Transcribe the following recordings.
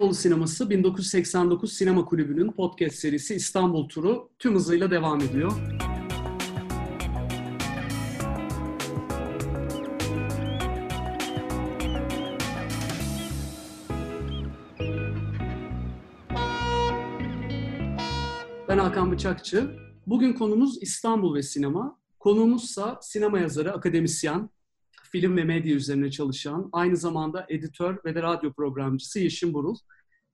Beyoğlu Sineması 1989 Sinema Kulübü'nün podcast serisi İstanbul Turu tüm hızıyla devam ediyor. Ben Hakan Bıçakçı. Bugün konumuz İstanbul ve sinema. Konuğumuzsa sinema yazarı, akademisyen, film ve medya üzerine çalışan, aynı zamanda editör ve de radyo programcısı Yeşim Burul.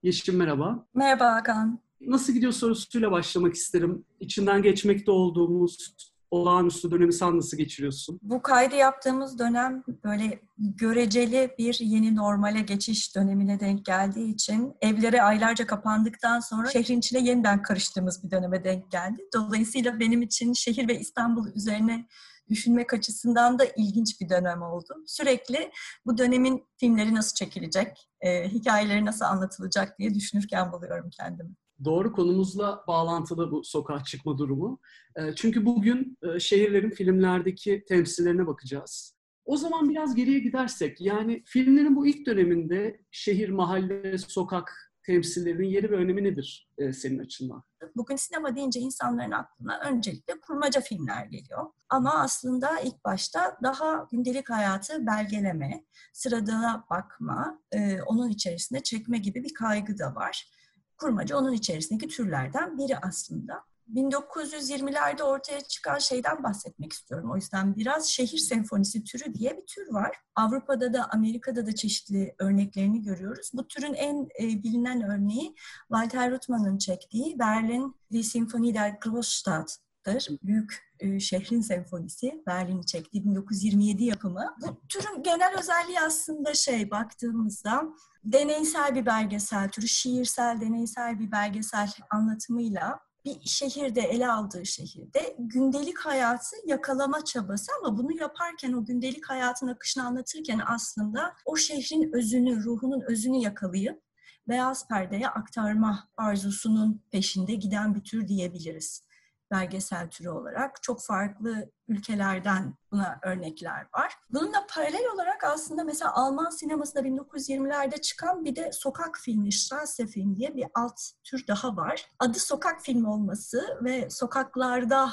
Yeşim merhaba. Merhaba Hakan. Nasıl gidiyor sorusuyla başlamak isterim. İçinden geçmekte olduğumuz olağanüstü dönemi sen nasıl geçiriyorsun? Bu kaydı yaptığımız dönem böyle göreceli bir yeni normale geçiş dönemine denk geldiği için evlere aylarca kapandıktan sonra şehrin içine yeniden karıştığımız bir döneme denk geldi. Dolayısıyla benim için şehir ve İstanbul üzerine düşünmek açısından da ilginç bir dönem oldu. Sürekli bu dönemin filmleri nasıl çekilecek, e, hikayeleri nasıl anlatılacak diye düşünürken buluyorum kendimi. Doğru konumuzla bağlantılı bu sokağa çıkma durumu. E, çünkü bugün e, şehirlerin filmlerdeki temsillerine bakacağız. O zaman biraz geriye gidersek, yani filmlerin bu ilk döneminde şehir, mahalle, sokak temsillerinin yeri ve önemi nedir e, senin açından? Bugün sinema deyince insanların aklına öncelikle kurmaca filmler geliyor. Ama aslında ilk başta daha gündelik hayatı belgeleme, sıradana bakma, e, onun içerisinde çekme gibi bir kaygı da var. Kurmaca onun içerisindeki türlerden biri aslında. 1920'lerde ortaya çıkan şeyden bahsetmek istiyorum. O yüzden biraz şehir senfonisi türü diye bir tür var. Avrupa'da da Amerika'da da çeşitli örneklerini görüyoruz. Bu türün en e, bilinen örneği Walter Ruttmann'ın çektiği Berlin Die Symphonie der Großstadt'tır. Büyük e, şehrin senfonisi Berlin'i çektiği 1927 yapımı. Bu türün genel özelliği aslında şey baktığımızda deneysel bir belgesel türü, şiirsel, deneysel bir belgesel anlatımıyla bir şehirde ele aldığı şehirde gündelik hayatı yakalama çabası ama bunu yaparken o gündelik hayatın akışını anlatırken aslında o şehrin özünü, ruhunun özünü yakalayıp beyaz perdeye aktarma arzusunun peşinde giden bir tür diyebiliriz belgesel türü olarak. Çok farklı ülkelerden buna örnekler var. Bununla paralel olarak aslında mesela Alman sinemasında 1920'lerde çıkan bir de sokak filmi, Strasse film diye bir alt tür daha var. Adı sokak filmi olması ve sokaklarda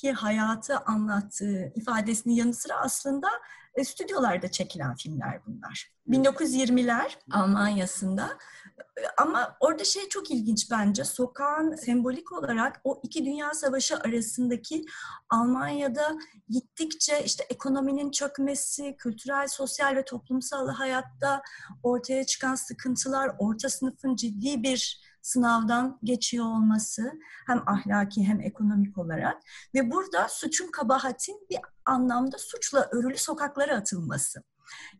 ki hayatı anlattığı ifadesinin yanı sıra aslında e, stüdyolarda çekilen filmler bunlar. 1920'ler Almanya'sında ama orada şey çok ilginç bence. Sokağın sembolik olarak o iki dünya savaşı arasındaki Almanya'da gittikçe işte ekonominin çökmesi, kültürel, sosyal ve toplumsal hayatta ortaya çıkan sıkıntılar, orta sınıfın ciddi bir sınavdan geçiyor olması hem ahlaki hem ekonomik olarak ve burada suçun kabahatin bir anlamda suçla örülü sokaklara atılması.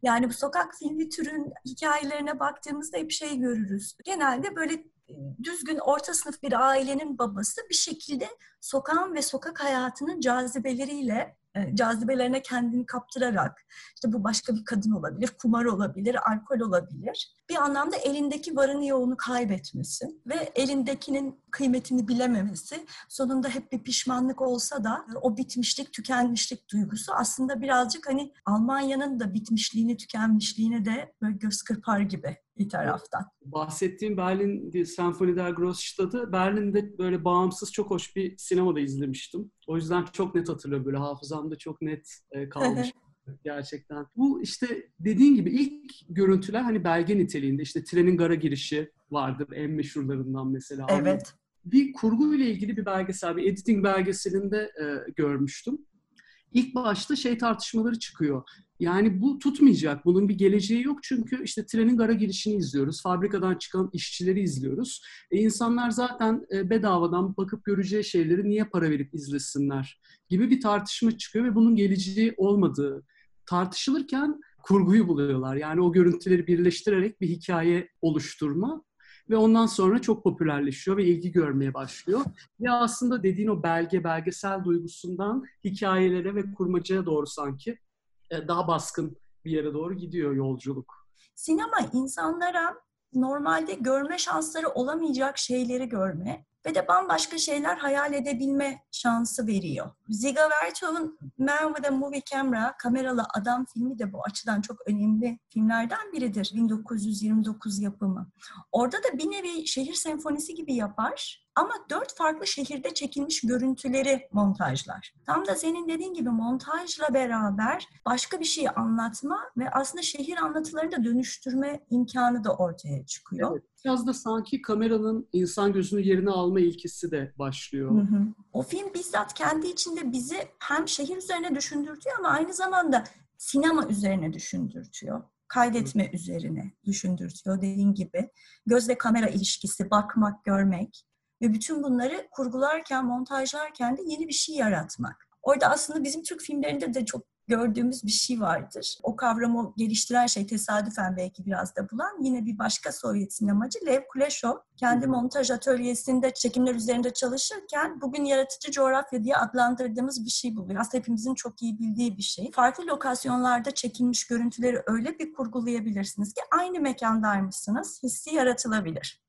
Yani bu sokak filmi türün hikayelerine baktığımızda hep şey görürüz. Genelde böyle e, düzgün orta sınıf bir ailenin babası bir şekilde sokağın ve sokak hayatının cazibeleriyle cazibelerine kendini kaptırarak işte bu başka bir kadın olabilir, kumar olabilir, alkol olabilir. Bir anlamda elindeki varını yoğunu kaybetmesi ve elindekinin kıymetini bilememesi sonunda hep bir pişmanlık olsa da o bitmişlik, tükenmişlik duygusu aslında birazcık hani Almanya'nın da bitmişliğini, tükenmişliğine de böyle göz kırpar gibi bir taraftan. Bahsettiğim Berlin Senfoni der Großstadt'ı Berlin'de böyle bağımsız çok hoş bir sinemada izlemiştim. O yüzden çok net hatırlıyorum böyle hafızamda çok net e, kalmış. gerçekten. Bu işte dediğin gibi ilk görüntüler hani belge niteliğinde işte trenin gara girişi vardır en meşhurlarından mesela. Evet. Bir kurgu ile ilgili bir belgesel, bir editing belgeselinde e, görmüştüm. İlk başta şey tartışmaları çıkıyor. Yani bu tutmayacak. Bunun bir geleceği yok çünkü işte trenin gara girişini izliyoruz. Fabrikadan çıkan işçileri izliyoruz. E insanlar zaten e, bedavadan bakıp göreceği şeyleri niye para verip izlesinler gibi bir tartışma çıkıyor ve bunun geleceği olmadığı tartışılırken kurguyu buluyorlar. Yani o görüntüleri birleştirerek bir hikaye oluşturma ve ondan sonra çok popülerleşiyor ve ilgi görmeye başlıyor. Ve aslında dediğin o belge, belgesel duygusundan hikayelere ve kurmacaya doğru sanki e, daha baskın bir yere doğru gidiyor yolculuk. Sinema insanlara normalde görme şansları olamayacak şeyleri görme, ve de bambaşka şeyler hayal edebilme şansı veriyor. Ziga Vertov'un Man with a Movie Camera, Kameralı Adam filmi de bu açıdan çok önemli filmlerden biridir. 1929 yapımı. Orada da bir nevi şehir senfonisi gibi yapar ama dört farklı şehirde çekilmiş görüntüleri montajlar. Tam da senin dediğin gibi montajla beraber başka bir şeyi anlatma ve aslında şehir anlatılarını da dönüştürme imkanı da ortaya çıkıyor. Evet, biraz da sanki kameranın insan gözünü yerine alma ilkesi de başlıyor. Hı hı. O film bizzat kendi içinde bizi hem şehir üzerine düşündürtüyor ama aynı zamanda sinema üzerine düşündürtüyor kaydetme Hı. üzerine düşündürtüyor dediğin gibi. Gözle kamera ilişkisi, bakmak, görmek ve bütün bunları kurgularken, montajlarken de yeni bir şey yaratmak. Orada aslında bizim Türk filmlerinde de çok gördüğümüz bir şey vardır. O kavramı geliştiren şey tesadüfen belki biraz da bulan yine bir başka Sovyet sinemacı Lev Kuleshov. Kendi montaj atölyesinde çekimler üzerinde çalışırken bugün yaratıcı coğrafya diye adlandırdığımız bir şey buluyor. Aslında hepimizin çok iyi bildiği bir şey. Farklı lokasyonlarda çekilmiş görüntüleri öyle bir kurgulayabilirsiniz ki aynı mekandaymışsınız, hissi yaratılabilir.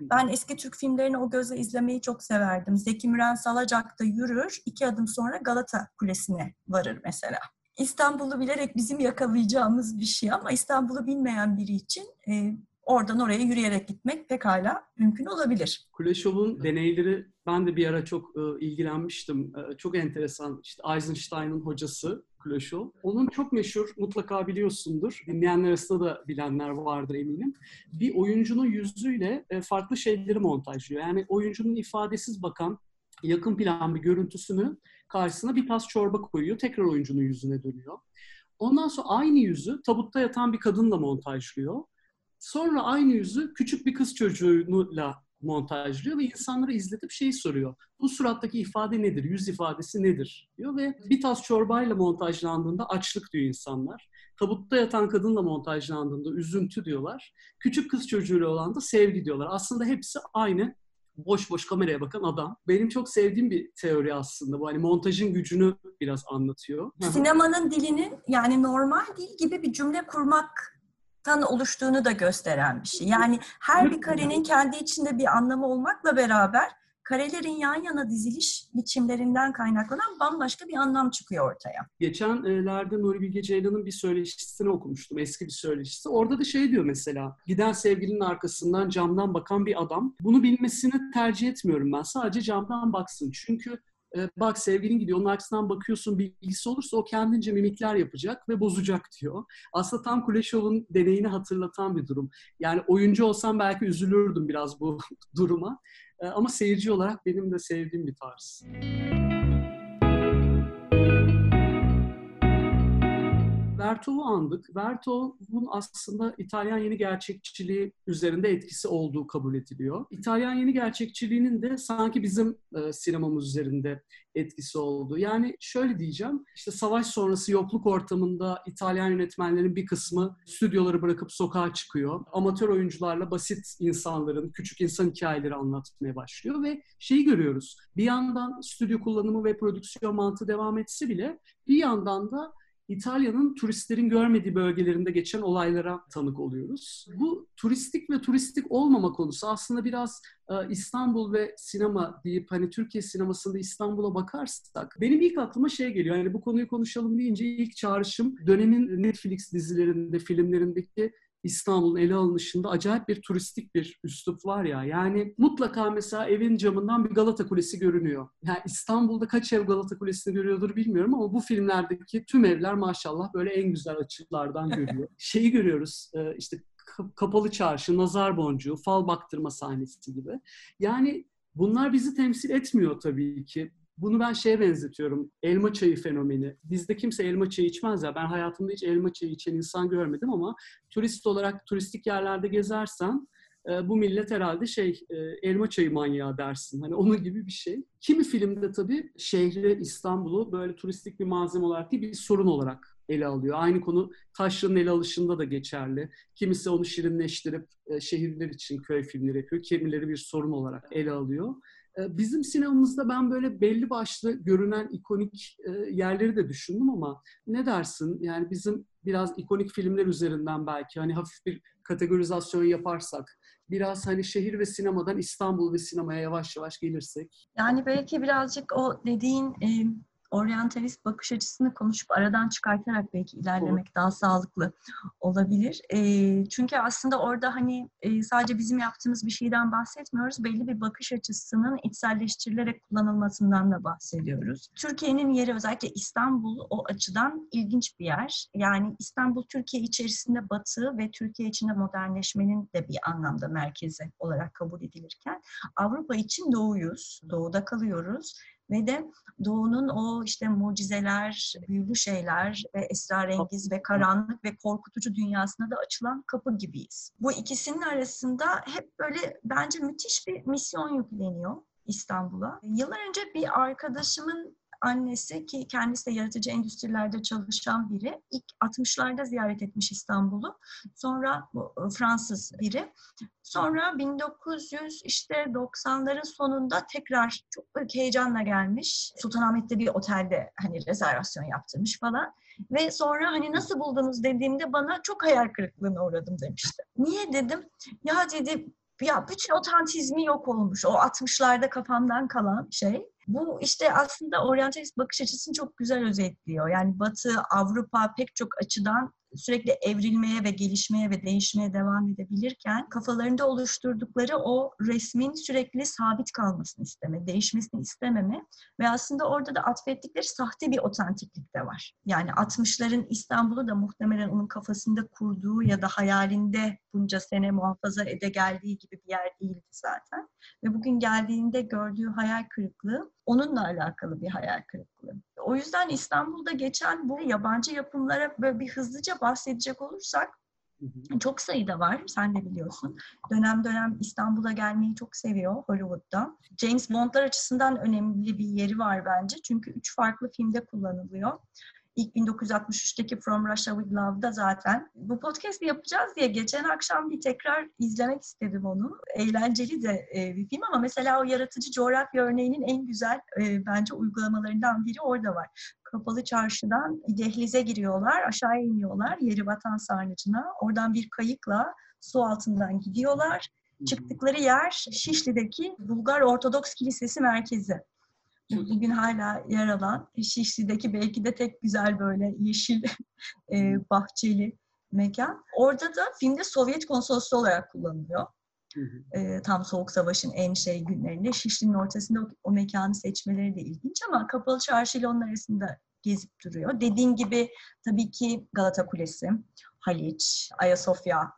Ben eski Türk filmlerini o gözle izlemeyi çok severdim. Zeki Müren Salacak'ta yürür, iki adım sonra Galata Kulesi'ne varır mesela. İstanbul'u bilerek bizim yakalayacağımız bir şey ama İstanbul'u bilmeyen biri için e, oradan oraya yürüyerek gitmek pekala mümkün olabilir. Kuleshov'un deneyleri ben de bir ara çok e, ilgilenmiştim. E, çok enteresan. İşte Eisenstein'ın hocası Kuleshov. Onun çok meşhur, mutlaka biliyorsundur. Dinleyenler arasında da bilenler vardır eminim. Bir oyuncunun yüzüyle e, farklı şeyleri montajlıyor. Yani oyuncunun ifadesiz bakan yakın plan bir görüntüsünü karşısına bir pas çorba koyuyor. Tekrar oyuncunun yüzüne dönüyor. Ondan sonra aynı yüzü tabutta yatan bir kadınla montajlıyor. Sonra aynı yüzü küçük bir kız çocuğuyla montajlıyor ve insanlara izletip şeyi soruyor. Bu surattaki ifade nedir? Yüz ifadesi nedir? diyor ve bir tas çorbayla montajlandığında açlık diyor insanlar. Tabutta yatan kadınla montajlandığında üzüntü diyorlar. Küçük kız çocuğuyla olan da sevgi diyorlar. Aslında hepsi aynı boş boş kameraya bakan adam. Benim çok sevdiğim bir teori aslında bu. Hani montajın gücünü biraz anlatıyor. Sinemanın dilinin yani normal dil gibi bir cümle kurmak tan oluştuğunu da gösteren bir şey. Yani her bir karenin kendi içinde bir anlamı olmakla beraber karelerin yan yana diziliş biçimlerinden kaynaklanan bambaşka bir anlam çıkıyor ortaya. Geçenlerde Nuri Bilge Ceylan'ın bir söyleşisini okumuştum, eski bir söyleşisi. Orada da şey diyor mesela, giden sevgilinin arkasından camdan bakan bir adam. Bunu bilmesini tercih etmiyorum ben. Sadece camdan baksın. Çünkü e, bak sevgilin gidiyor onun arkasından bakıyorsun bilgisi olursa o kendince mimikler yapacak ve bozacak diyor. Aslında tam Kuleshow'un deneyini hatırlatan bir durum. Yani oyuncu olsam belki üzülürdüm biraz bu duruma. E, ama seyirci olarak benim de sevdiğim bir tarz. Vertov'u andık. Vertov'un aslında İtalyan yeni gerçekçiliği üzerinde etkisi olduğu kabul ediliyor. İtalyan yeni gerçekçiliğinin de sanki bizim e, sinemamız üzerinde etkisi oldu. Yani şöyle diyeceğim, işte savaş sonrası yokluk ortamında İtalyan yönetmenlerin bir kısmı stüdyoları bırakıp sokağa çıkıyor. Amatör oyuncularla basit insanların, küçük insan hikayeleri anlatmaya başlıyor ve şeyi görüyoruz. Bir yandan stüdyo kullanımı ve prodüksiyon mantığı devam etse bile bir yandan da İtalya'nın turistlerin görmediği bölgelerinde geçen olaylara tanık oluyoruz. Bu turistik ve turistik olmama konusu aslında biraz e, İstanbul ve sinema deyip hani Türkiye sinemasında İstanbul'a bakarsak benim ilk aklıma şey geliyor. Yani bu konuyu konuşalım deyince ilk çağrışım dönemin Netflix dizilerinde, filmlerindeki İstanbul'un ele alınışında acayip bir turistik bir üslup var ya. Yani mutlaka mesela evin camından bir Galata Kulesi görünüyor. Yani İstanbul'da kaç ev Galata Kulesi'ni görüyordur bilmiyorum ama bu filmlerdeki tüm evler maşallah böyle en güzel açılardan görüyor. Şeyi görüyoruz e, işte kapalı çarşı, nazar boncuğu, fal baktırma sahnesi gibi. Yani bunlar bizi temsil etmiyor tabii ki. Bunu ben şeye benzetiyorum. Elma çayı fenomeni. Bizde kimse elma çayı içmez ya. Ben hayatımda hiç elma çayı içen insan görmedim ama turist olarak turistik yerlerde gezersen e, bu millet herhalde şey e, elma çayı manyağı dersin. Hani onun gibi bir şey. Kimi filmde tabii şehri İstanbul'u böyle turistik bir malzeme olarak değil bir sorun olarak ele alıyor. Aynı konu taşra'nın ele alışında da geçerli. Kimisi onu şirinleştirip e, şehirler için köy filmleri yapıyor. Kimileri bir sorun olarak ele alıyor. Ee, bizim sinemamızda ben böyle belli başlı görünen ikonik e, yerleri de düşündüm ama ne dersin? Yani bizim biraz ikonik filmler üzerinden belki hani hafif bir kategorizasyon yaparsak biraz hani şehir ve sinemadan İstanbul ve sinemaya yavaş yavaş gelirsek. Yani belki birazcık o dediğin oryantalist bakış açısını konuşup aradan çıkartarak belki ilerlemek Olur. daha sağlıklı olabilir. E, çünkü aslında orada hani e, sadece bizim yaptığımız bir şeyden bahsetmiyoruz. Belli bir bakış açısının içselleştirilerek kullanılmasından da bahsediyoruz. Türkiye'nin yeri özellikle İstanbul o açıdan ilginç bir yer. Yani İstanbul Türkiye içerisinde batı ve Türkiye içinde modernleşmenin de bir anlamda merkezi olarak kabul edilirken Avrupa için doğuyuz, doğuda kalıyoruz ve de Doğu'nun o işte mucizeler, büyülü şeyler ve esrarengiz ve karanlık ve korkutucu dünyasına da açılan kapı gibiyiz. Bu ikisinin arasında hep böyle bence müthiş bir misyon yükleniyor İstanbul'a. Yıllar önce bir arkadaşımın annesi ki kendisi de yaratıcı endüstrilerde çalışan biri. İlk 60'larda ziyaret etmiş İstanbul'u. Sonra bu e, Fransız biri. Sonra 1900 işte 90'ların sonunda tekrar çok büyük heyecanla gelmiş. Sultanahmet'te bir otelde hani rezervasyon yaptırmış falan. Ve sonra hani nasıl buldunuz dediğimde bana çok hayal kırıklığına uğradım demişti. Niye dedim? Ya dedi ya bütün otantizmi yok olmuş. O 60'larda kafamdan kalan şey. Bu işte aslında oryantalist bakış açısını çok güzel özetliyor. Yani Batı, Avrupa pek çok açıdan sürekli evrilmeye ve gelişmeye ve değişmeye devam edebilirken kafalarında oluşturdukları o resmin sürekli sabit kalmasını isteme, değişmesini istememe ve aslında orada da atfettikleri sahte bir otantiklik de var. Yani 60'ların İstanbul'u da muhtemelen onun kafasında kurduğu ya da hayalinde bunca sene muhafaza ede geldiği gibi bir yer değildi zaten. Ve bugün geldiğinde gördüğü hayal kırıklığı onunla alakalı bir hayal kırıklığı. O yüzden İstanbul'da geçen bu yabancı yapımlara böyle bir hızlıca bahsedecek olursak çok sayıda var, sen de biliyorsun. Dönem dönem İstanbul'a gelmeyi çok seviyor Hollywood'da. James Bond'lar açısından önemli bir yeri var bence. Çünkü üç farklı filmde kullanılıyor. İlk 1963'teki From Russia With Love'da zaten. Bu podcast'i yapacağız diye geçen akşam bir tekrar izlemek istedim onu. Eğlenceli de e, bir film ama mesela o yaratıcı coğrafya örneğinin en güzel e, bence uygulamalarından biri orada var. Kapalı çarşıdan dehlize giriyorlar, aşağıya iniyorlar yeri vatan sarnıcına. Oradan bir kayıkla su altından gidiyorlar. Çıktıkları yer Şişli'deki Bulgar Ortodoks Kilisesi merkezi bugün hala yer alan Şişli'deki belki de tek güzel böyle yeşil e, bahçeli mekan. Orada da filmde Sovyet konsolosluğu olarak kullanılıyor. E, tam Soğuk Savaş'ın en şey günlerinde Şişli'nin ortasında o, o mekanı seçmeleri de ilginç ama Kapalı Çarşı ile onun arasında gezip duruyor. Dediğim gibi tabii ki Galata Kulesi, Haliç, Ayasofya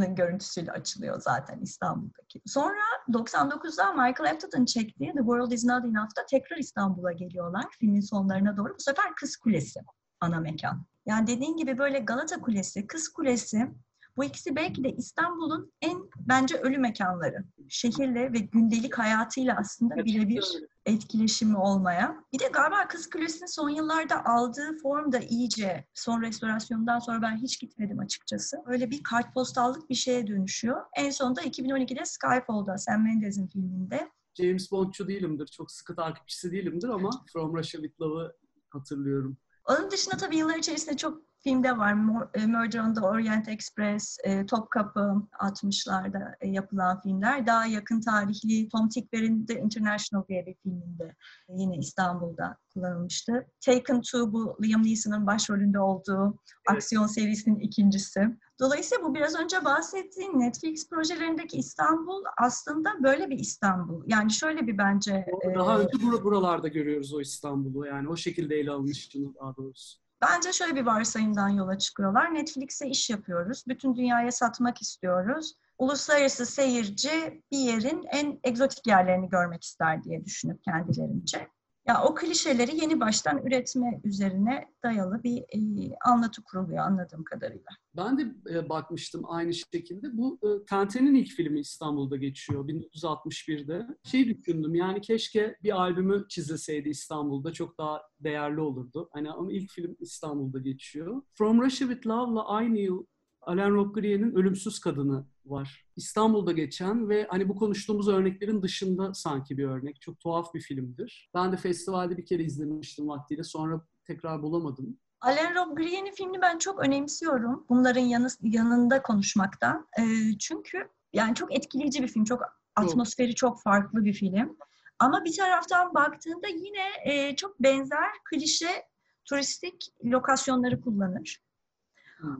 görüntüsüyle açılıyor zaten İstanbul'daki. Sonra 99'da Michael Apted'ın çektiği The World Is Not Enough'da tekrar İstanbul'a geliyorlar filmin sonlarına doğru. Bu sefer Kız Kulesi ana mekan. Yani dediğin gibi böyle Galata Kulesi, Kız Kulesi bu ikisi belki de İstanbul'un en bence ölü mekanları. Şehirle ve gündelik hayatıyla aslında birebir etkileşimi olmaya. Bir de galiba Kız Kulesi'nin son yıllarda aldığı form da iyice son restorasyondan sonra ben hiç gitmedim açıkçası. Öyle bir kartpostallık bir şeye dönüşüyor. En sonunda 2012'de Skyfall'da Sam Mendes'in filminde James Bond'cu değilimdir. Çok sıkı takipçisi değilimdir ama From Russia With Love'ı hatırlıyorum. Onun dışında tabii yıllar içerisinde çok filmde var. E, Murder on the Orient Express, e, Topkapı 60'larda e, yapılan filmler. Daha yakın tarihli Tom Tickwer'in The International diye bir filminde yine İstanbul'da kullanılmıştı. Taken 2 bu Liam Neeson'ın başrolünde olduğu aksiyon serisinin ikincisi. Dolayısıyla bu biraz önce bahsettiğim Netflix projelerindeki İstanbul aslında böyle bir İstanbul. Yani şöyle bir bence... Daha e, önce buralarda görüyoruz o İstanbul'u. Yani o şekilde ele alınmıştı daha doğrusu. Bence şöyle bir varsayımdan yola çıkıyorlar. Netflix'e iş yapıyoruz. Bütün dünyaya satmak istiyoruz. Uluslararası seyirci bir yerin en egzotik yerlerini görmek ister diye düşünüp kendilerince. Ya o klişeleri yeni baştan üretme üzerine dayalı bir e, anlatı kuruluyor anladığım kadarıyla. Ben de e, bakmıştım aynı şekilde. Bu e, Tenten'in ilk filmi İstanbul'da geçiyor 1961'de. Şey düşündüm yani keşke bir albümü çizilseydi İstanbul'da çok daha değerli olurdu. Hani ama ilk film İstanbul'da geçiyor. From Russia with Love'la aynı yıl Alain Robbe-Grier'in Ölümsüz Kadını var. İstanbul'da geçen ve hani bu konuştuğumuz örneklerin dışında sanki bir örnek. Çok tuhaf bir filmdir. Ben de festivalde bir kere izlemiştim vaktiyle. Sonra tekrar bulamadım. Alain Robbe-Grier'in filmini ben çok önemsiyorum. Bunların yanı, yanında konuşmaktan. E, çünkü Yani çok etkileyici bir film. Çok atmosferi çok farklı bir film. Ama bir taraftan baktığında yine e, çok benzer klişe turistik lokasyonları kullanır.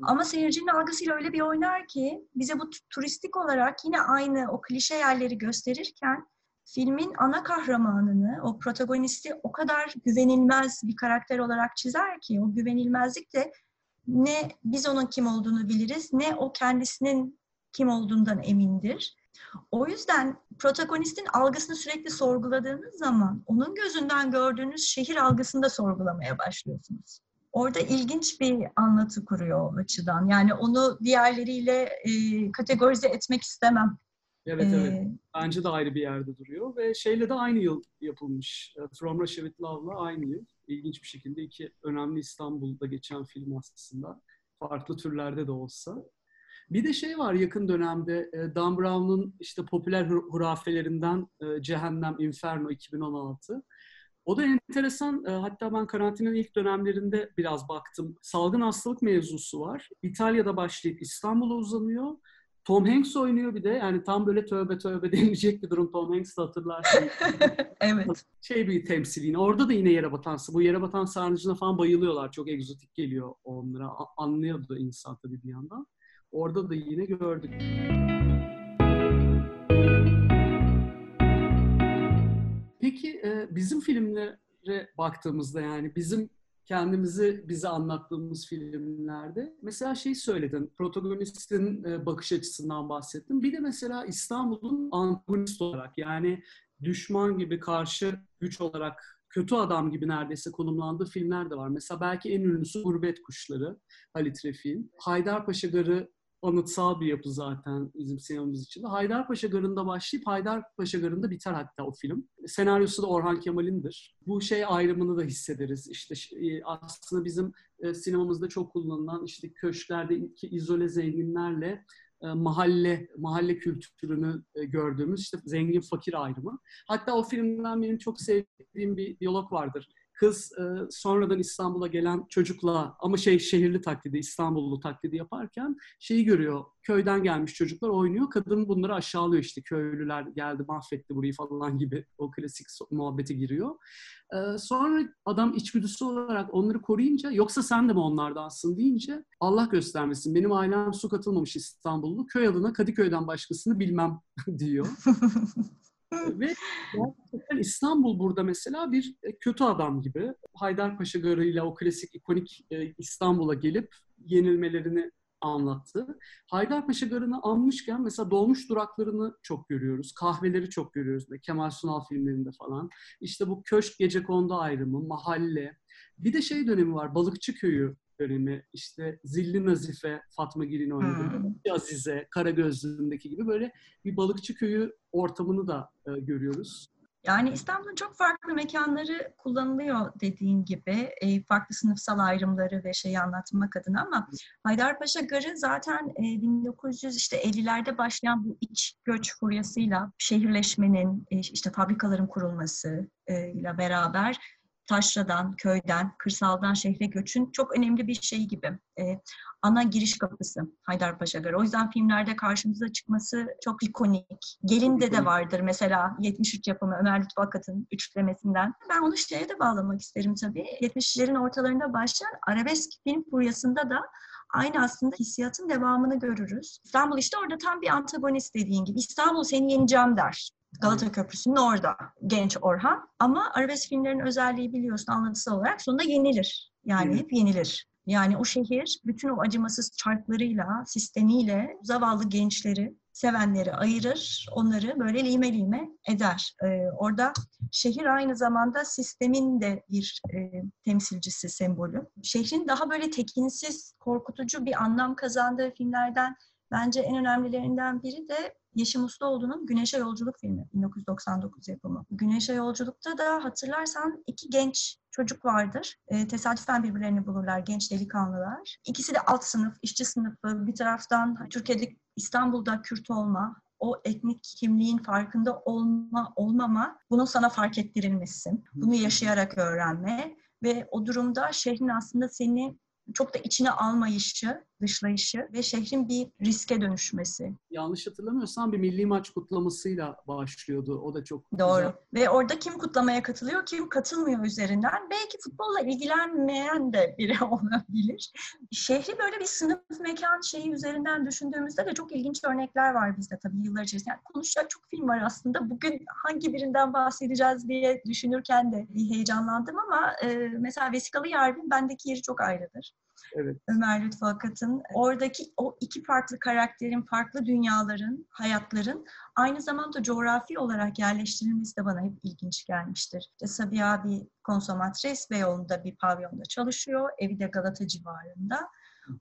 Ama seyircinin algısıyla öyle bir oynar ki bize bu turistik olarak yine aynı o klişe yerleri gösterirken filmin ana kahramanını, o protagonisti o kadar güvenilmez bir karakter olarak çizer ki o güvenilmezlik de ne biz onun kim olduğunu biliriz ne o kendisinin kim olduğundan emindir. O yüzden protagonistin algısını sürekli sorguladığınız zaman onun gözünden gördüğünüz şehir algısını da sorgulamaya başlıyorsunuz. Orada ilginç bir anlatı kuruyor o açıdan. Yani onu diğerleriyle e, kategorize etmek istemem. Evet ee, evet. Bence de ayrı bir yerde duruyor ve şeyle de aynı yıl yapılmış. E, From Russia with Love'la aynı yıl. İlginç bir şekilde iki önemli İstanbul'da geçen film aslında. Farklı türlerde de olsa. Bir de şey var yakın dönemde e, Dan Brown'un işte popüler hurafelerinden e, Cehennem Inferno 2016. O da enteresan. Hatta ben karantinanın ilk dönemlerinde biraz baktım. Salgın hastalık mevzusu var. İtalya'da başlayıp İstanbul'a uzanıyor. Tom Hanks oynuyor bir de. Yani tam böyle tövbe tövbe denilecek bir durum. Tom Hanks hatırlarsın. evet. Şey bir temsil yine. Orada da yine yere batansı. Bu yere batan sarnıcına falan bayılıyorlar. Çok egzotik geliyor onlara. Anlıyordu insan tabii bir yandan. Orada da yine gördük. Peki bizim filmlere baktığımızda yani bizim kendimizi bize anlattığımız filmlerde mesela şey söyledin, protagonistin e, bakış açısından bahsettim. Bir de mesela İstanbul'un antagonist olarak yani düşman gibi karşı güç olarak kötü adam gibi neredeyse konumlandığı filmler de var. Mesela belki en ünlüsü Gurbet Kuşları, Halit Refik'in. Haydarpaşa Garı anıtsal bir yapı zaten bizim sinemamız için. Haydarpaşa Garı'nda başlayıp Haydarpaşa Garı'nda biter hatta o film. Senaryosu da Orhan Kemal'indir. Bu şey ayrımını da hissederiz. İşte e, aslında bizim e, sinemamızda çok kullanılan işte köşklerdeki izole zenginlerle e, mahalle mahalle kültürünü gördüğümüz işte zengin fakir ayrımı. Hatta o filmden benim çok sevdiğim bir diyalog vardır Kız e, sonradan İstanbul'a gelen çocukla ama şey şehirli taklidi, İstanbullu taklidi yaparken şeyi görüyor. Köyden gelmiş çocuklar oynuyor. Kadın bunları aşağılıyor işte. Köylüler geldi mahvetti burayı falan gibi o klasik muhabbete giriyor. E, sonra adam içgüdüsü olarak onları koruyunca yoksa sen de mi onlardansın deyince Allah göstermesin benim ailem su katılmamış İstanbullu. Köy adına Kadıköy'den başkasını bilmem diyor. Ve gerçekten İstanbul burada mesela bir e, kötü adam gibi. Haydarpaşa Garı ile o klasik ikonik e, İstanbul'a gelip yenilmelerini anlattı. Haydarpaşa Garı'nı anmışken mesela dolmuş duraklarını çok görüyoruz. Kahveleri çok görüyoruz. Kemal Sunal filmlerinde falan. İşte bu köşk gece kondu ayrımı, mahalle. Bir de şey dönemi var. Balıkçı köyü dönemi işte Zilli Nazife, Fatma Girin oynadı. Hmm. Azize, Karagözlü'ndeki gibi böyle bir balıkçı köyü ortamını da e, görüyoruz. Yani İstanbul'un çok farklı mekanları kullanılıyor dediğin gibi e, farklı sınıfsal ayrımları ve şeyi anlatmak adına ama Haydarpaşa Garı zaten e, 1900 işte 50'lerde başlayan bu iç göç furyasıyla şehirleşmenin e, işte fabrikaların kurulması e, ile beraber taşradan, köyden, kırsaldan şehre göçün çok önemli bir şey gibi. E, ana giriş kapısı Haydarpaşa Garı. O yüzden filmlerde karşımıza çıkması çok ikonik. Gelin'de de vardır mesela 73 yapımı Ömer Lütfü Akat'ın üçlemesinden. Ben onu şeye de bağlamak isterim tabii. 70'lerin ortalarında başlayan arabesk film furyasında da aynı aslında hissiyatın devamını görürüz. İstanbul işte orada tam bir antagonist dediğin gibi. İstanbul seni yeneceğim der. Galata Köprüsü'nün orada genç Orhan. Ama arabesk filmlerin özelliği biliyorsun anlatısal olarak sonunda yenilir. Yani evet. hep yenilir. Yani o şehir bütün o acımasız çarklarıyla, sistemiyle zavallı gençleri, sevenleri ayırır, onları böyle lime lime eder. Ee, orada şehir aynı zamanda sistemin de bir e, temsilcisi, sembolü. Şehrin daha böyle tekinsiz, korkutucu bir anlam kazandığı filmlerden bence en önemlilerinden biri de Yeşim Ustaoğlu'nun Güneşe Yolculuk filmi 1999 yapımı. Güneşe Yolculuk'ta da hatırlarsan iki genç çocuk vardır. E, tesadüfen birbirlerini bulurlar genç delikanlılar. İkisi de alt sınıf, işçi sınıfı. Bir taraftan Türkiye'de İstanbul'da Kürt olma, o etnik kimliğin farkında olma olmama bunun sana fark ettirilmesi, bunu yaşayarak öğrenme ve o durumda şehrin aslında seni çok da içine almayışı dışlayışı ve şehrin bir riske dönüşmesi. Yanlış hatırlamıyorsam bir milli maç kutlamasıyla başlıyordu. O da çok Doğru. güzel. Ve orada kim kutlamaya katılıyor, kim katılmıyor üzerinden. Belki futbolla ilgilenmeyen de biri olabilir. Şehri böyle bir sınıf mekan şeyi üzerinden düşündüğümüzde de çok ilginç örnekler var bizde tabii yıllar içerisinde. Yani konuşacak çok film var aslında. Bugün hangi birinden bahsedeceğiz diye düşünürken de heyecanlandım ama e, mesela Vesikalı Yargın bendeki yeri çok ayrıdır. Evet. Ömer Lütfü Akat'ın oradaki o iki farklı karakterin, farklı dünyaların, hayatların aynı zamanda coğrafi olarak yerleştirilmesi de bana hep ilginç gelmiştir. İşte Sabiha bir konsomatres Beyoğlu'nda bir pavyonda çalışıyor, evi de Galata civarında.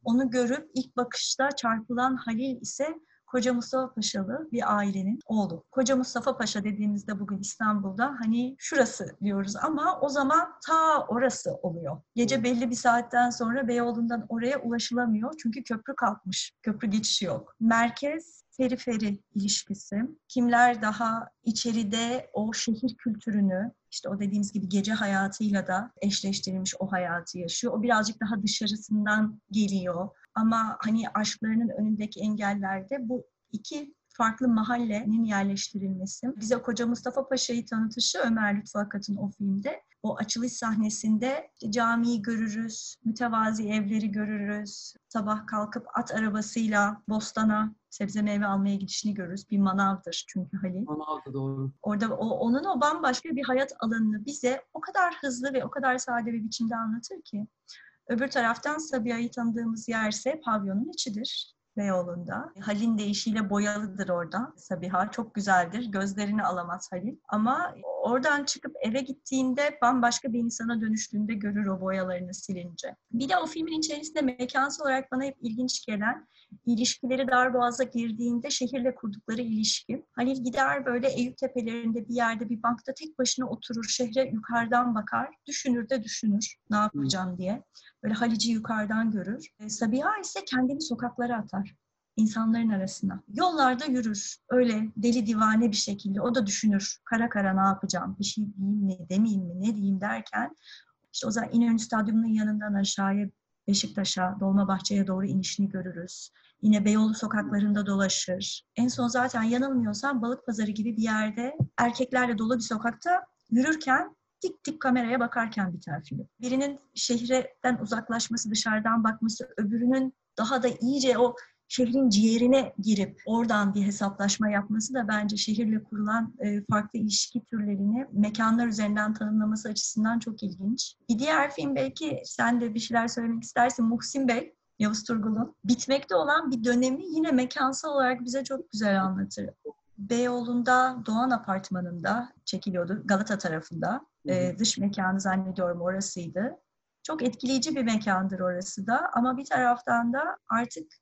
Onu görüp ilk bakışta çarpılan Halil ise Koca Mustafa Paşalı bir ailenin oğlu. Koca Mustafa Paşa dediğimizde bugün İstanbul'da hani şurası diyoruz ama o zaman ta orası oluyor. Gece belli bir saatten sonra Beyoğlu'ndan oraya ulaşılamıyor çünkü köprü kalkmış. Köprü geçişi yok. Merkez periferi ilişkisi. Kimler daha içeride o şehir kültürünü, işte o dediğimiz gibi gece hayatıyla da eşleştirilmiş o hayatı yaşıyor. O birazcık daha dışarısından geliyor. Ama hani aşklarının önündeki engellerde bu iki farklı mahallenin yerleştirilmesi. Bize Koca Mustafa Paşa'yı tanıtışı Ömer Lütfü Akat'ın o filmde. O açılış sahnesinde işte camiyi görürüz, mütevazi evleri görürüz. Sabah kalkıp at arabasıyla bostana sebze meyve almaya gidişini görürüz. Bir manavdır çünkü Halil. Manavda doğru. Orada o, onun o bambaşka bir hayat alanını bize o kadar hızlı ve o kadar sade bir biçimde anlatır ki. Öbür taraftan Sabiha'yı tanıdığımız yerse pavyonun içidir. Beyoğlu'nda. Halil'in deyişiyle boyalıdır orada. Sabiha çok güzeldir. Gözlerini alamaz Halil. Ama oradan çıkıp eve gittiğinde bambaşka bir insana dönüştüğünde görür o boyalarını silince. Bir de o filmin içerisinde mekansal olarak bana hep ilginç gelen ilişkileri Darboğaz'a girdiğinde şehirle kurdukları ilişki. Halil gider böyle Eyüp Tepelerinde bir yerde bir bankta tek başına oturur, şehre yukarıdan bakar, düşünür de düşünür ne yapacağım diye. Böyle Halic'i yukarıdan görür. E, Sabiha ise kendini sokaklara atar insanların arasına. Yollarda yürür. Öyle deli divane bir şekilde. O da düşünür. Kara kara ne yapacağım? Bir şey diyeyim mi, demeyeyim mi, ne diyeyim derken işte o zaman İnönü Stadyumu'nun yanından aşağıya Beşiktaş'a, Dolmabahçe'ye doğru inişini görürüz. Yine Beyoğlu sokaklarında dolaşır. En son zaten yanılmıyorsam balık pazarı gibi bir yerde erkeklerle dolu bir sokakta yürürken dik dik kameraya bakarken biter film. Birinin şehirden uzaklaşması, dışarıdan bakması, öbürünün daha da iyice o şehrin ciğerine girip oradan bir hesaplaşma yapması da bence şehirle kurulan e, farklı ilişki türlerini mekanlar üzerinden tanımlaması açısından çok ilginç. Bir diğer film belki sen de bir şeyler söylemek istersin. Muhsin Bey, Yavuz Turgul'un bitmekte olan bir dönemi yine mekansal olarak bize çok güzel anlatır. Beyoğlu'nda Doğan Apartmanı'nda çekiliyordu Galata tarafında. Ee, dış mekanı zannediyorum orasıydı. Çok etkileyici bir mekandır orası da ama bir taraftan da artık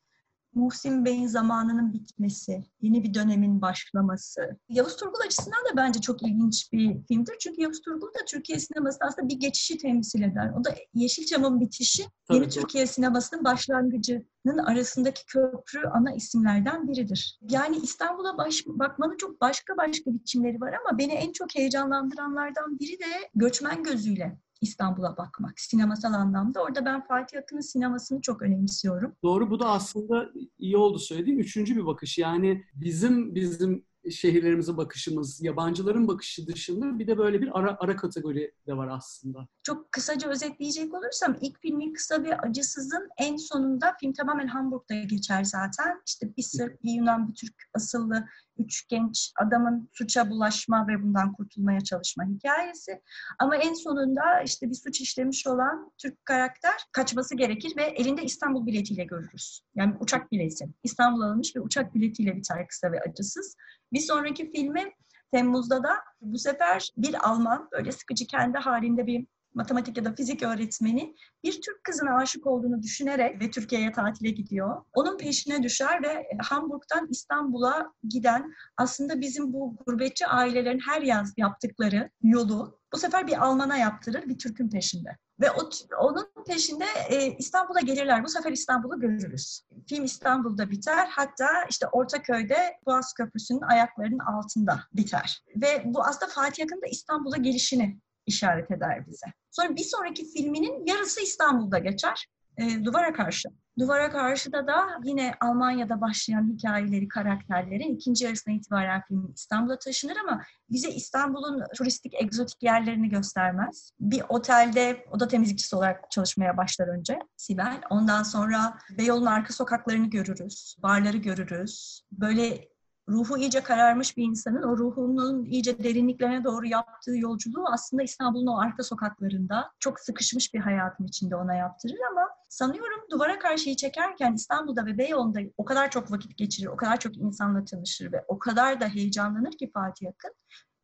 Muhsin Bey'in zamanının bitmesi, yeni bir dönemin başlaması. Yavuz Turgul açısından da bence çok ilginç bir filmdir. Çünkü Yavuz Turgul da Türkiye sinemasında aslında bir geçişi temsil eder. O da Yeşilçam'ın bitişi, Tabii, yeni. Türkiye sinemasının başlangıcının arasındaki köprü ana isimlerden biridir. Yani İstanbul'a baş, bakmanın çok başka başka biçimleri var ama beni en çok heyecanlandıranlardan biri de göçmen gözüyle İstanbul'a bakmak sinemasal anlamda. Orada ben Fatih Akın'ın sinemasını çok önemsiyorum. Doğru bu da aslında iyi oldu söylediğim üçüncü bir bakış. Yani bizim bizim şehirlerimize bakışımız, yabancıların bakışı dışında bir de böyle bir ara, ara kategori de var aslında. Çok kısaca özetleyecek olursam ilk filmin kısa ve acısızın en sonunda film tamamen Hamburg'da geçer zaten. İşte bir Sırp, bir Yunan, bir Türk asıllı üç genç adamın suça bulaşma ve bundan kurtulmaya çalışma hikayesi. Ama en sonunda işte bir suç işlemiş olan Türk karakter kaçması gerekir ve elinde İstanbul biletiyle görürüz. Yani uçak bileti. İstanbul alınmış ve uçak biletiyle biter kısa ve acısız. Bir sonraki filmi Temmuz'da da bu sefer bir Alman böyle sıkıcı kendi halinde bir matematik ya da fizik öğretmeni bir Türk kızına aşık olduğunu düşünerek ve Türkiye'ye tatile gidiyor. Onun peşine düşer ve Hamburg'dan İstanbul'a giden aslında bizim bu gurbetçi ailelerin her yaz yaptıkları yolu bu sefer bir Alman'a yaptırır bir Türk'ün peşinde. Ve o, onun peşinde e, İstanbul'a gelirler. Bu sefer İstanbul'u görürüz. Film İstanbul'da biter. Hatta işte Ortaköy'de Boğaz Köprüsü'nün ayaklarının altında biter. Ve bu aslında Fatih Akın'ın da İstanbul'a gelişini işaret eder bize. Sonra bir sonraki filminin yarısı İstanbul'da geçer. E, duvara karşı. Duvara karşıda da yine Almanya'da başlayan hikayeleri, karakterleri ikinci yarısına itibaren film İstanbul'a taşınır ama bize İstanbul'un turistik, egzotik yerlerini göstermez. Bir otelde oda temizlikçisi olarak çalışmaya başlar önce Sibel. Ondan sonra Beyoğlu'nun arka sokaklarını görürüz, barları görürüz. Böyle ruhu iyice kararmış bir insanın o ruhunun iyice derinliklerine doğru yaptığı yolculuğu aslında İstanbul'un o arka sokaklarında çok sıkışmış bir hayatın içinde ona yaptırır ama sanıyorum duvara karşıyı çekerken İstanbul'da ve Beyoğlu'nda o kadar çok vakit geçirir, o kadar çok insanla tanışır ve o kadar da heyecanlanır ki Fatih Akın.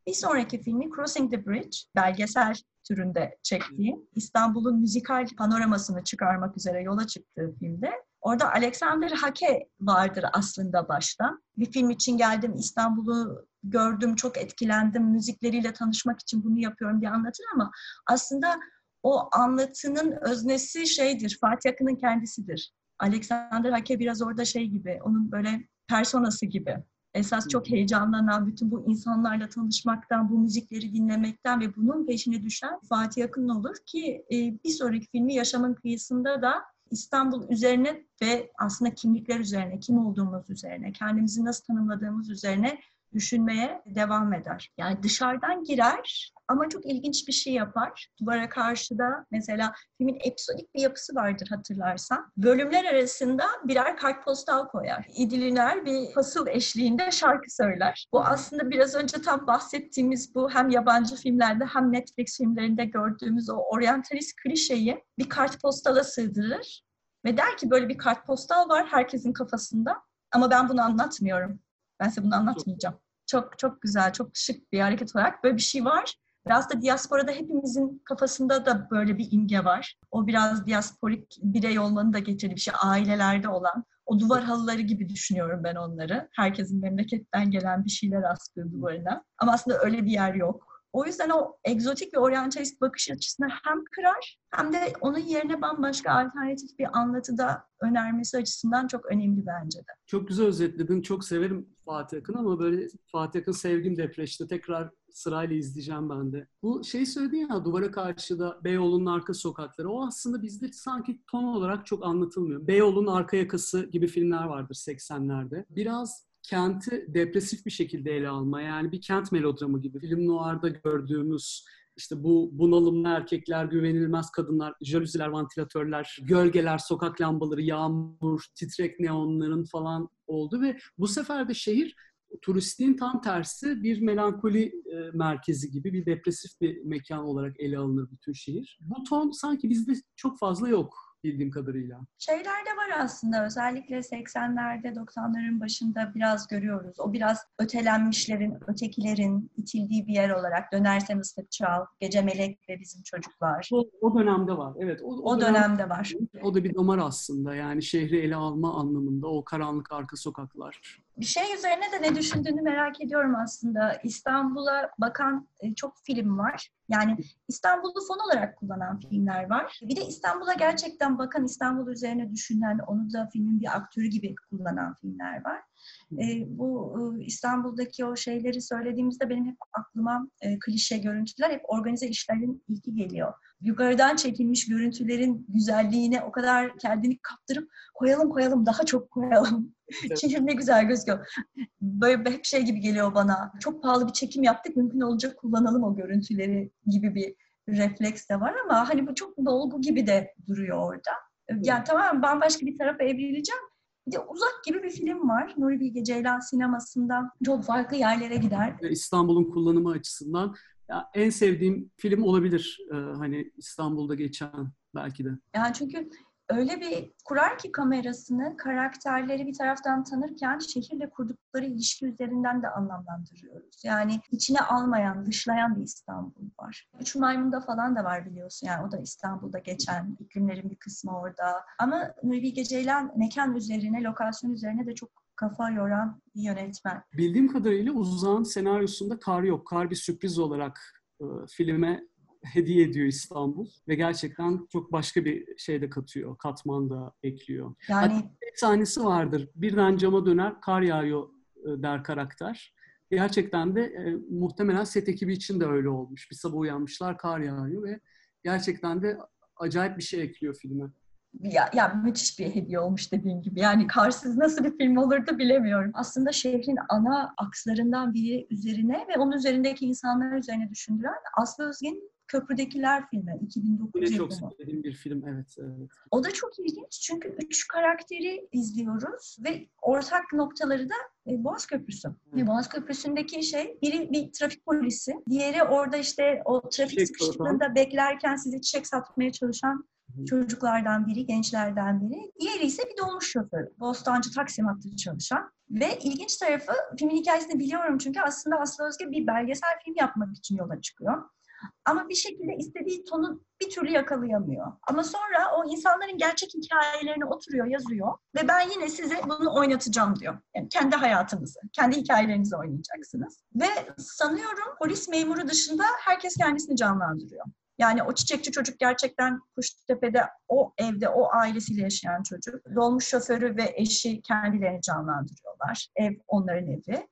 Bir sonraki filmi Crossing the Bridge, belgesel türünde çektiği, İstanbul'un müzikal panoramasını çıkarmak üzere yola çıktığı filmde Orada Alexander Hake vardır aslında başta. Bir film için geldim, İstanbul'u gördüm, çok etkilendim, müzikleriyle tanışmak için bunu yapıyorum diye anlatır ama aslında o anlatının öznesi şeydir, Fatih Akın'ın kendisidir. Alexander Hake biraz orada şey gibi, onun böyle personası gibi. Esas çok heyecanlanan, bütün bu insanlarla tanışmaktan, bu müzikleri dinlemekten ve bunun peşine düşen Fatih Akın olur ki bir sonraki filmi Yaşamın Kıyısında da İstanbul üzerine ve aslında kimlikler üzerine, kim olduğumuz üzerine, kendimizi nasıl tanımladığımız üzerine düşünmeye devam eder. Yani dışarıdan girer ama çok ilginç bir şey yapar. Duvara karşı da mesela filmin episodik bir yapısı vardır hatırlarsan. Bölümler arasında birer kartpostal koyar. İdiliner bir fasıl eşliğinde şarkı söyler. Bu aslında biraz önce tam bahsettiğimiz bu hem yabancı filmlerde hem Netflix filmlerinde gördüğümüz o oryantalist klişeyi bir kartpostala sığdırır. Ve der ki böyle bir kartpostal var herkesin kafasında ama ben bunu anlatmıyorum. Ben size bunu anlatmayacağım. Çok çok güzel, çok şık bir hareket olarak böyle bir şey var. Biraz da diasporada hepimizin kafasında da böyle bir imge var. O biraz diasporik birey olmanın da getirdiği bir şey. Ailelerde olan. O duvar halıları gibi düşünüyorum ben onları. Herkesin memleketten gelen bir şeyler astığı duvarına. Ama aslında öyle bir yer yok. O yüzden o egzotik ve oryantalist bakış açısını hem kırar hem de onun yerine bambaşka alternatif bir anlatıda önermesi açısından çok önemli bence de. Çok güzel özetledin. Çok severim Fatih Akın ama böyle Fatih Akın sevgim depreşti. Tekrar sırayla izleyeceğim ben de. Bu şey söyledin ya duvara karşıda Beyoğlu'nun arka sokakları. O aslında bizde sanki ton olarak çok anlatılmıyor. Beyoğlu'nun arka yakası gibi filmler vardır 80'lerde. Biraz kenti depresif bir şekilde ele alma. Yani bir kent melodramı gibi. Film noir'da gördüğümüz işte bu bunalımlı erkekler, güvenilmez kadınlar, jalüziler, vantilatörler, gölgeler, sokak lambaları, yağmur, titrek neonların falan oldu ve bu sefer de şehir turistliğin tam tersi bir melankoli e, merkezi gibi bir depresif bir mekan olarak ele alınır bütün şehir. Bu ton sanki bizde çok fazla yok bildiğim kadarıyla. Şeyler de var aslında özellikle 80'lerde 90'ların başında biraz görüyoruz. O biraz ötelenmişlerin, ötekilerin itildiği bir yer olarak Dönerse Mıstık Çal, Gece Melek ve Bizim Çocuklar. O, o dönemde var. Evet. O, o, o dönemde dönem, var. O da bir damar aslında. Yani şehri ele alma anlamında o karanlık arka sokaklar bir şey üzerine de ne düşündüğünü merak ediyorum aslında. İstanbul'a bakan e, çok film var. Yani İstanbul'u fon olarak kullanan filmler var. Bir de İstanbul'a gerçekten bakan, İstanbul üzerine düşünen, onu da filmin bir aktörü gibi kullanan filmler var. E, bu e, İstanbul'daki o şeyleri söylediğimizde benim hep aklıma e, klişe görüntüler, hep organize işlerin ilki geliyor. Yukarıdan çekilmiş görüntülerin güzelliğine o kadar kendini kaptırıp koyalım koyalım daha çok koyalım. Şehir ne güzel gözüküyor. Böyle hep şey gibi geliyor bana. Çok pahalı bir çekim yaptık mümkün olunca kullanalım o görüntüleri gibi bir refleks de var ama hani bu çok dolgu gibi de duruyor orada. Yani tamamen bambaşka bir tarafa evrileceğim. Bir de Uzak gibi bir film var. Nuri Bilge Ceylan sinemasında çok farklı yerlere gider. İstanbul'un kullanımı açısından ya en sevdiğim film olabilir e, hani İstanbul'da geçen belki de. Yani çünkü öyle bir kurar ki kamerasını karakterleri bir taraftan tanırken şehirle kurdukları ilişki üzerinden de anlamlandırıyoruz. Yani içine almayan, dışlayan bir İstanbul var. Üç Maymun'da falan da var biliyorsun. Yani o da İstanbul'da geçen iklimlerin bir kısmı orada. Ama Nuri Ceylan mekan üzerine, lokasyon üzerine de çok kafa yoran bir yönetmen. Bildiğim kadarıyla Uzağ'ın senaryosunda kar yok. Kar bir sürpriz olarak e, filme hediye ediyor İstanbul ve gerçekten çok başka bir şey de katıyor, katman da ekliyor. Yani Hatta bir sahnesi vardır. Birden cama döner, kar yağıyor e, der karakter. Gerçekten de e, muhtemelen set ekibi için de öyle olmuş. Bir sabah uyanmışlar, kar yağıyor ve gerçekten de acayip bir şey ekliyor filme. Ya, ya müthiş bir hediye olmuş dediğin gibi. Yani Karsız nasıl bir film olurdu bilemiyorum. Aslında şehrin ana akslarından biri üzerine ve onun üzerindeki insanlar üzerine düşündüren Aslı Özgen'in Köprüdekiler filmi 2009 Yine çok sevdiğim bir film evet, evet. O da çok ilginç çünkü üç karakteri izliyoruz ve ortak noktaları da e, Boğaz Köprüsü. Ve Boğaz Köprüsü'ndeki şey biri bir trafik polisi, diğeri orada işte o trafik çiçek sıkışıklığında beklerken sizi çiçek satmaya çalışan çocuklardan biri, gençlerden biri. Diğeri ise bir dolmuş şoförü. Bostancı Taksim hattı çalışan. Ve ilginç tarafı filmin hikayesini biliyorum çünkü aslında Aslı Özge bir belgesel film yapmak için yola çıkıyor. Ama bir şekilde istediği tonu bir türlü yakalayamıyor. Ama sonra o insanların gerçek hikayelerini oturuyor, yazıyor ve ben yine size bunu oynatacağım diyor. Yani kendi hayatınızı, kendi hikayelerinizi oynayacaksınız. Ve sanıyorum polis memuru dışında herkes kendisini canlandırıyor. Yani o çiçekçi çocuk gerçekten Kuştepe'de o evde o ailesiyle yaşayan çocuk. Dolmuş şoförü ve eşi kendilerini canlandırıyorlar. Ev onların evi.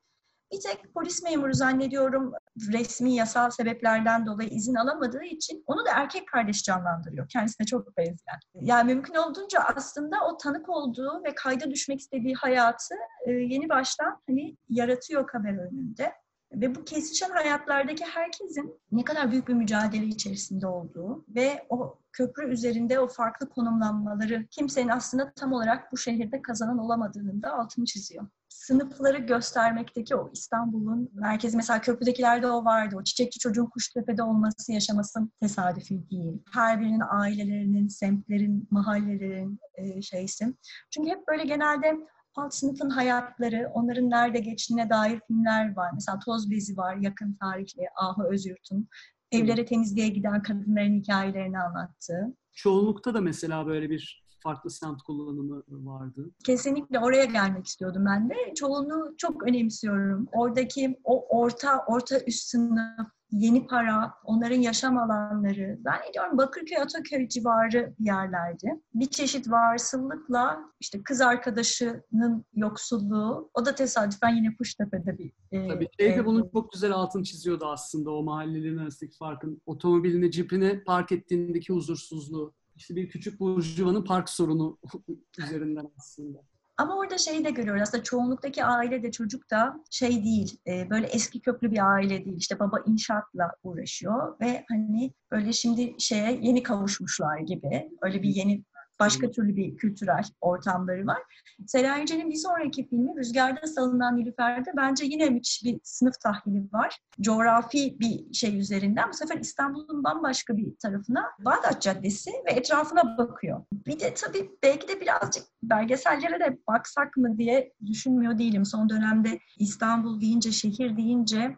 Bir tek polis memuru zannediyorum resmi yasal sebeplerden dolayı izin alamadığı için onu da erkek kardeş canlandırıyor. Kendisine çok benzeyen. Yani mümkün olduğunca aslında o tanık olduğu ve kayda düşmek istediği hayatı e, yeni baştan hani yaratıyor kamera önünde. Ve bu kesişen hayatlardaki herkesin ne kadar büyük bir mücadele içerisinde olduğu ve o köprü üzerinde o farklı konumlanmaları kimsenin aslında tam olarak bu şehirde kazanan olamadığının da altını çiziyor sınıfları göstermekteki o İstanbul'un merkezi mesela köprüdekilerde o vardı. O çiçekçi çocuğun Kuştepe'de olması yaşamasın tesadüfi değil. Her birinin ailelerinin, semtlerin, mahallelerin e, şeysi. Çünkü hep böyle genelde alt sınıfın hayatları, onların nerede geçtiğine dair filmler var. Mesela Toz Bezi var, yakın tarihli Ahu Özyurt'un. Evlere temizliğe giden kadınların hikayelerini anlattığı. Çoğunlukta da mesela böyle bir farklı semt kullanımı vardı. Kesinlikle oraya gelmek istiyordum ben de. Çoğunu çok önemsiyorum. Oradaki o orta, orta üst sınıf, yeni para, onların yaşam alanları. Ben ediyorum Bakırköy, Ataköy civarı bir yerlerdi. Bir çeşit varsıllıkla işte kız arkadaşının yoksulluğu, o da tesadüfen yine Kuştepe'de bir e, Tabii şey de bunun çok güzel altını çiziyordu aslında o mahallelerin arasındaki farkın. Otomobilini, cipini park ettiğindeki huzursuzluğu işte bir küçük burjuvanın park sorunu üzerinden aslında. Ama orada şeyi de görüyoruz. Aslında çoğunluktaki aile de çocuk da şey değil, e, böyle eski köklü bir aile değil. İşte baba inşaatla uğraşıyor ve hani böyle şimdi şeye yeni kavuşmuşlar gibi. Öyle bir yeni başka türlü bir kültürel ortamları var. Selahattin Yücel'in bir sonraki filmi Rüzgarda Salınan Nilüfer'de bence yine müthiş bir sınıf tahlili var. Coğrafi bir şey üzerinden. Bu sefer İstanbul'un bambaşka bir tarafına Bağdat Caddesi ve etrafına bakıyor. Bir de tabii belki de birazcık belgesellere de baksak mı diye düşünmüyor değilim. Son dönemde İstanbul deyince, şehir deyince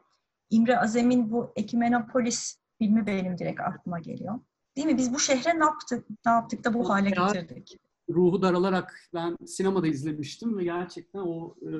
İmre Azem'in bu Ekimenopolis filmi benim direkt aklıma geliyor. Değil mi? Biz bu şehre ne yaptık? Ne yaptık da bu hale getirdik? Ruhu daralarak ben sinemada izlemiştim ve gerçekten o e,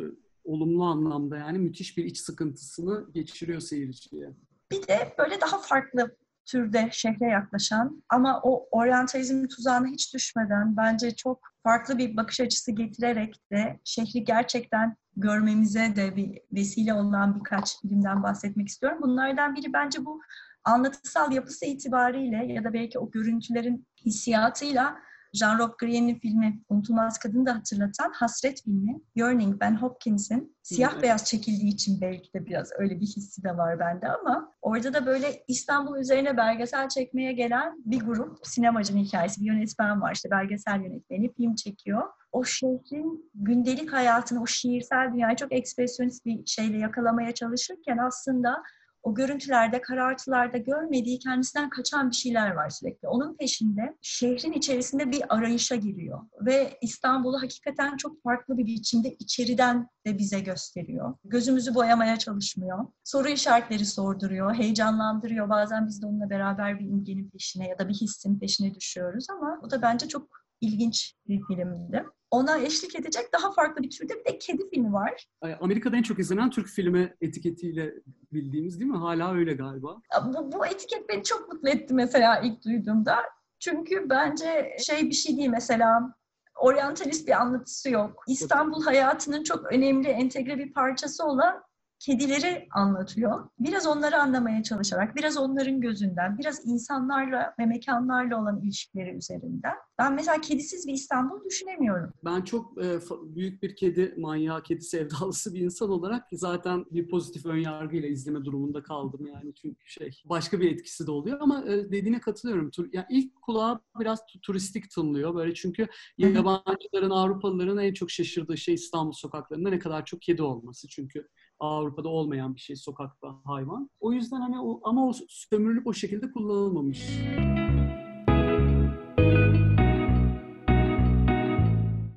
olumlu anlamda yani müthiş bir iç sıkıntısını geçiriyor seyirciye. Bir de böyle daha farklı türde şehre yaklaşan ama o oryantalizm tuzağına hiç düşmeden bence çok farklı bir bakış açısı getirerek de şehri gerçekten görmemize de bir vesile olan birkaç filmden bahsetmek istiyorum. Bunlardan biri bence bu anlatısal yapısı itibariyle ya da belki o görüntülerin hissiyatıyla Jean-Rob Grien'in filmi Unutulmaz Kadını da hatırlatan Hasret filmi. Yearning, Ben Hopkins'in siyah beyaz çekildiği için belki de biraz öyle bir hissi de var bende ama orada da böyle İstanbul üzerine belgesel çekmeye gelen bir grup sinemacının hikayesi, bir yönetmen var işte belgesel yönetmeni film çekiyor. O şehrin gündelik hayatını, o şiirsel dünyayı çok ekspresyonist bir şeyle yakalamaya çalışırken aslında o görüntülerde, karartılarda görmediği kendisinden kaçan bir şeyler var sürekli. Onun peşinde şehrin içerisinde bir arayışa giriyor ve İstanbul'u hakikaten çok farklı bir biçimde içeriden de bize gösteriyor. Gözümüzü boyamaya çalışmıyor. Soru işaretleri sorduruyor, heyecanlandırıyor. Bazen biz de onunla beraber bir imgenin peşine ya da bir hissin peşine düşüyoruz ama bu da bence çok ilginç bir filmdi ona eşlik edecek daha farklı bir türde bir de kedi filmi var. Amerika'da en çok izlenen Türk filmi etiketiyle bildiğimiz değil mi? Hala öyle galiba. Bu, bu etiket beni çok mutlu etti mesela ilk duyduğumda. Çünkü bence şey bir şey değil mesela oryantalist bir anlatısı yok. İstanbul hayatının çok önemli entegre bir parçası olan kedileri anlatıyor. Biraz onları anlamaya çalışarak, biraz onların gözünden, biraz insanlarla ve mekanlarla olan ilişkileri üzerinden. Ben mesela kedisiz bir İstanbul düşünemiyorum. Ben çok e, büyük bir kedi manyağı, kedi sevdalısı bir insan olarak zaten bir pozitif ön yargıyla izleme durumunda kaldım yani çünkü şey başka bir etkisi de oluyor ama e, dediğine katılıyorum. Tur, yani ilk kulağa biraz turistik tınlıyor böyle çünkü yabancıların, Avrupalıların en çok şaşırdığı şey İstanbul sokaklarında ne kadar çok kedi olması çünkü Avrupa'da olmayan bir şey sokakta hayvan. O yüzden hani o, ama o sömürülüp o şekilde kullanılmamış.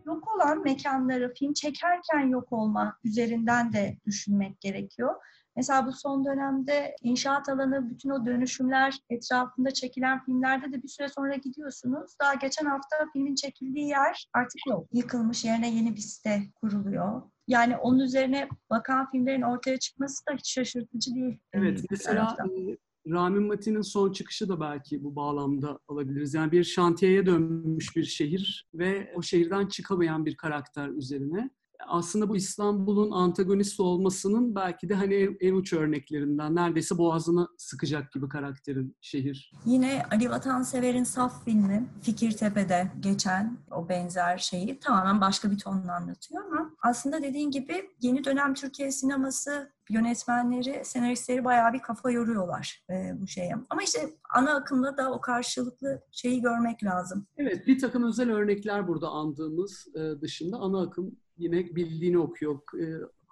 Yok olan mekanları film çekerken yok olma üzerinden de düşünmek gerekiyor. Mesela bu son dönemde inşaat alanı, bütün o dönüşümler etrafında çekilen filmlerde de bir süre sonra gidiyorsunuz. Daha geçen hafta filmin çekildiği yer artık yok. Yıkılmış yerine yeni bir site kuruluyor. Yani onun üzerine bakan filmlerin ortaya çıkması da hiç şaşırtıcı değil. Evet, mesela e, Ramin Matin'in son çıkışı da belki bu bağlamda alabiliriz. Yani bir şantiyeye dönmüş bir şehir ve o şehirden çıkamayan bir karakter üzerine aslında bu İstanbul'un antagonist olmasının belki de hani en uç örneklerinden. Neredeyse boğazını sıkacak gibi karakterin şehir. Yine Ali Vatansever'in Saf filmi Fikirtepe'de geçen o benzer şeyi tamamen başka bir tonla anlatıyor ama aslında dediğin gibi yeni dönem Türkiye sineması yönetmenleri, senaristleri bayağı bir kafa yoruyorlar e, bu şeye. Ama işte ana akımda da o karşılıklı şeyi görmek lazım. Evet, bir takım özel örnekler burada andığımız e, dışında ana akım yine bildiğini okuyor. E,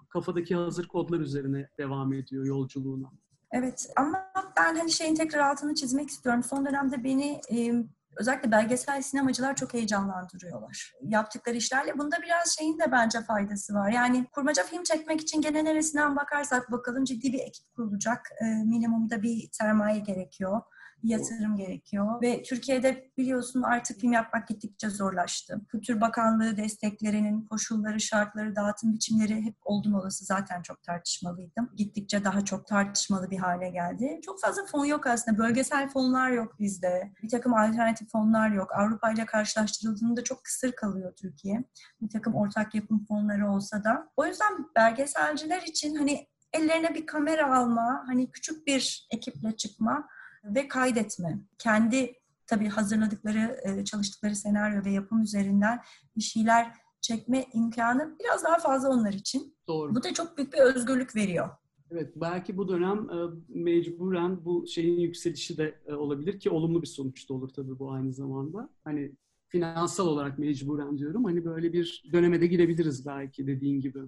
kafadaki hazır kodlar üzerine devam ediyor yolculuğuna. Evet ama ben hani şeyin tekrar altını çizmek istiyorum. Son dönemde beni e, özellikle belgesel sinemacılar çok heyecanlandırıyorlar. Yaptıkları işlerle. Bunda biraz şeyin de bence faydası var. Yani kurmaca film çekmek için gene neresinden bakarsak bakalım ciddi bir ekip kurulacak. E, minimumda bir sermaye gerekiyor yatırım gerekiyor. Ve Türkiye'de biliyorsun artık film yapmak gittikçe zorlaştı. Kültür Bakanlığı desteklerinin koşulları, şartları, dağıtım biçimleri hep oldum olası zaten çok tartışmalıydım. Gittikçe daha çok tartışmalı bir hale geldi. Çok fazla fon yok aslında. Bölgesel fonlar yok bizde. Bir takım alternatif fonlar yok. Avrupa ile karşılaştırıldığında çok kısır kalıyor Türkiye. Bir takım ortak yapım fonları olsa da. O yüzden belgeselciler için hani ellerine bir kamera alma, hani küçük bir ekiple çıkma ve kaydetme. Kendi tabii hazırladıkları, e, çalıştıkları senaryo ve yapım üzerinden bir şeyler çekme imkanı biraz daha fazla onlar için. Doğru. Bu da çok büyük bir özgürlük veriyor. Evet, belki bu dönem e, mecburen bu şeyin yükselişi de e, olabilir ki olumlu bir sonuç da olur tabii bu aynı zamanda. Hani finansal olarak mecburen diyorum. Hani böyle bir döneme de girebiliriz belki dediğin gibi.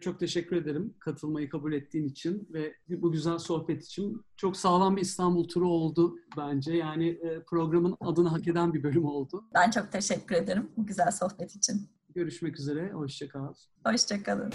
Çok teşekkür ederim katılmayı kabul ettiğin için ve bu güzel sohbet için. Çok sağlam bir İstanbul turu oldu bence. Yani e, programın adını hak eden bir bölüm oldu. Ben çok teşekkür ederim bu güzel sohbet için. Görüşmek üzere. Hoşçakal. Hoşçakalın.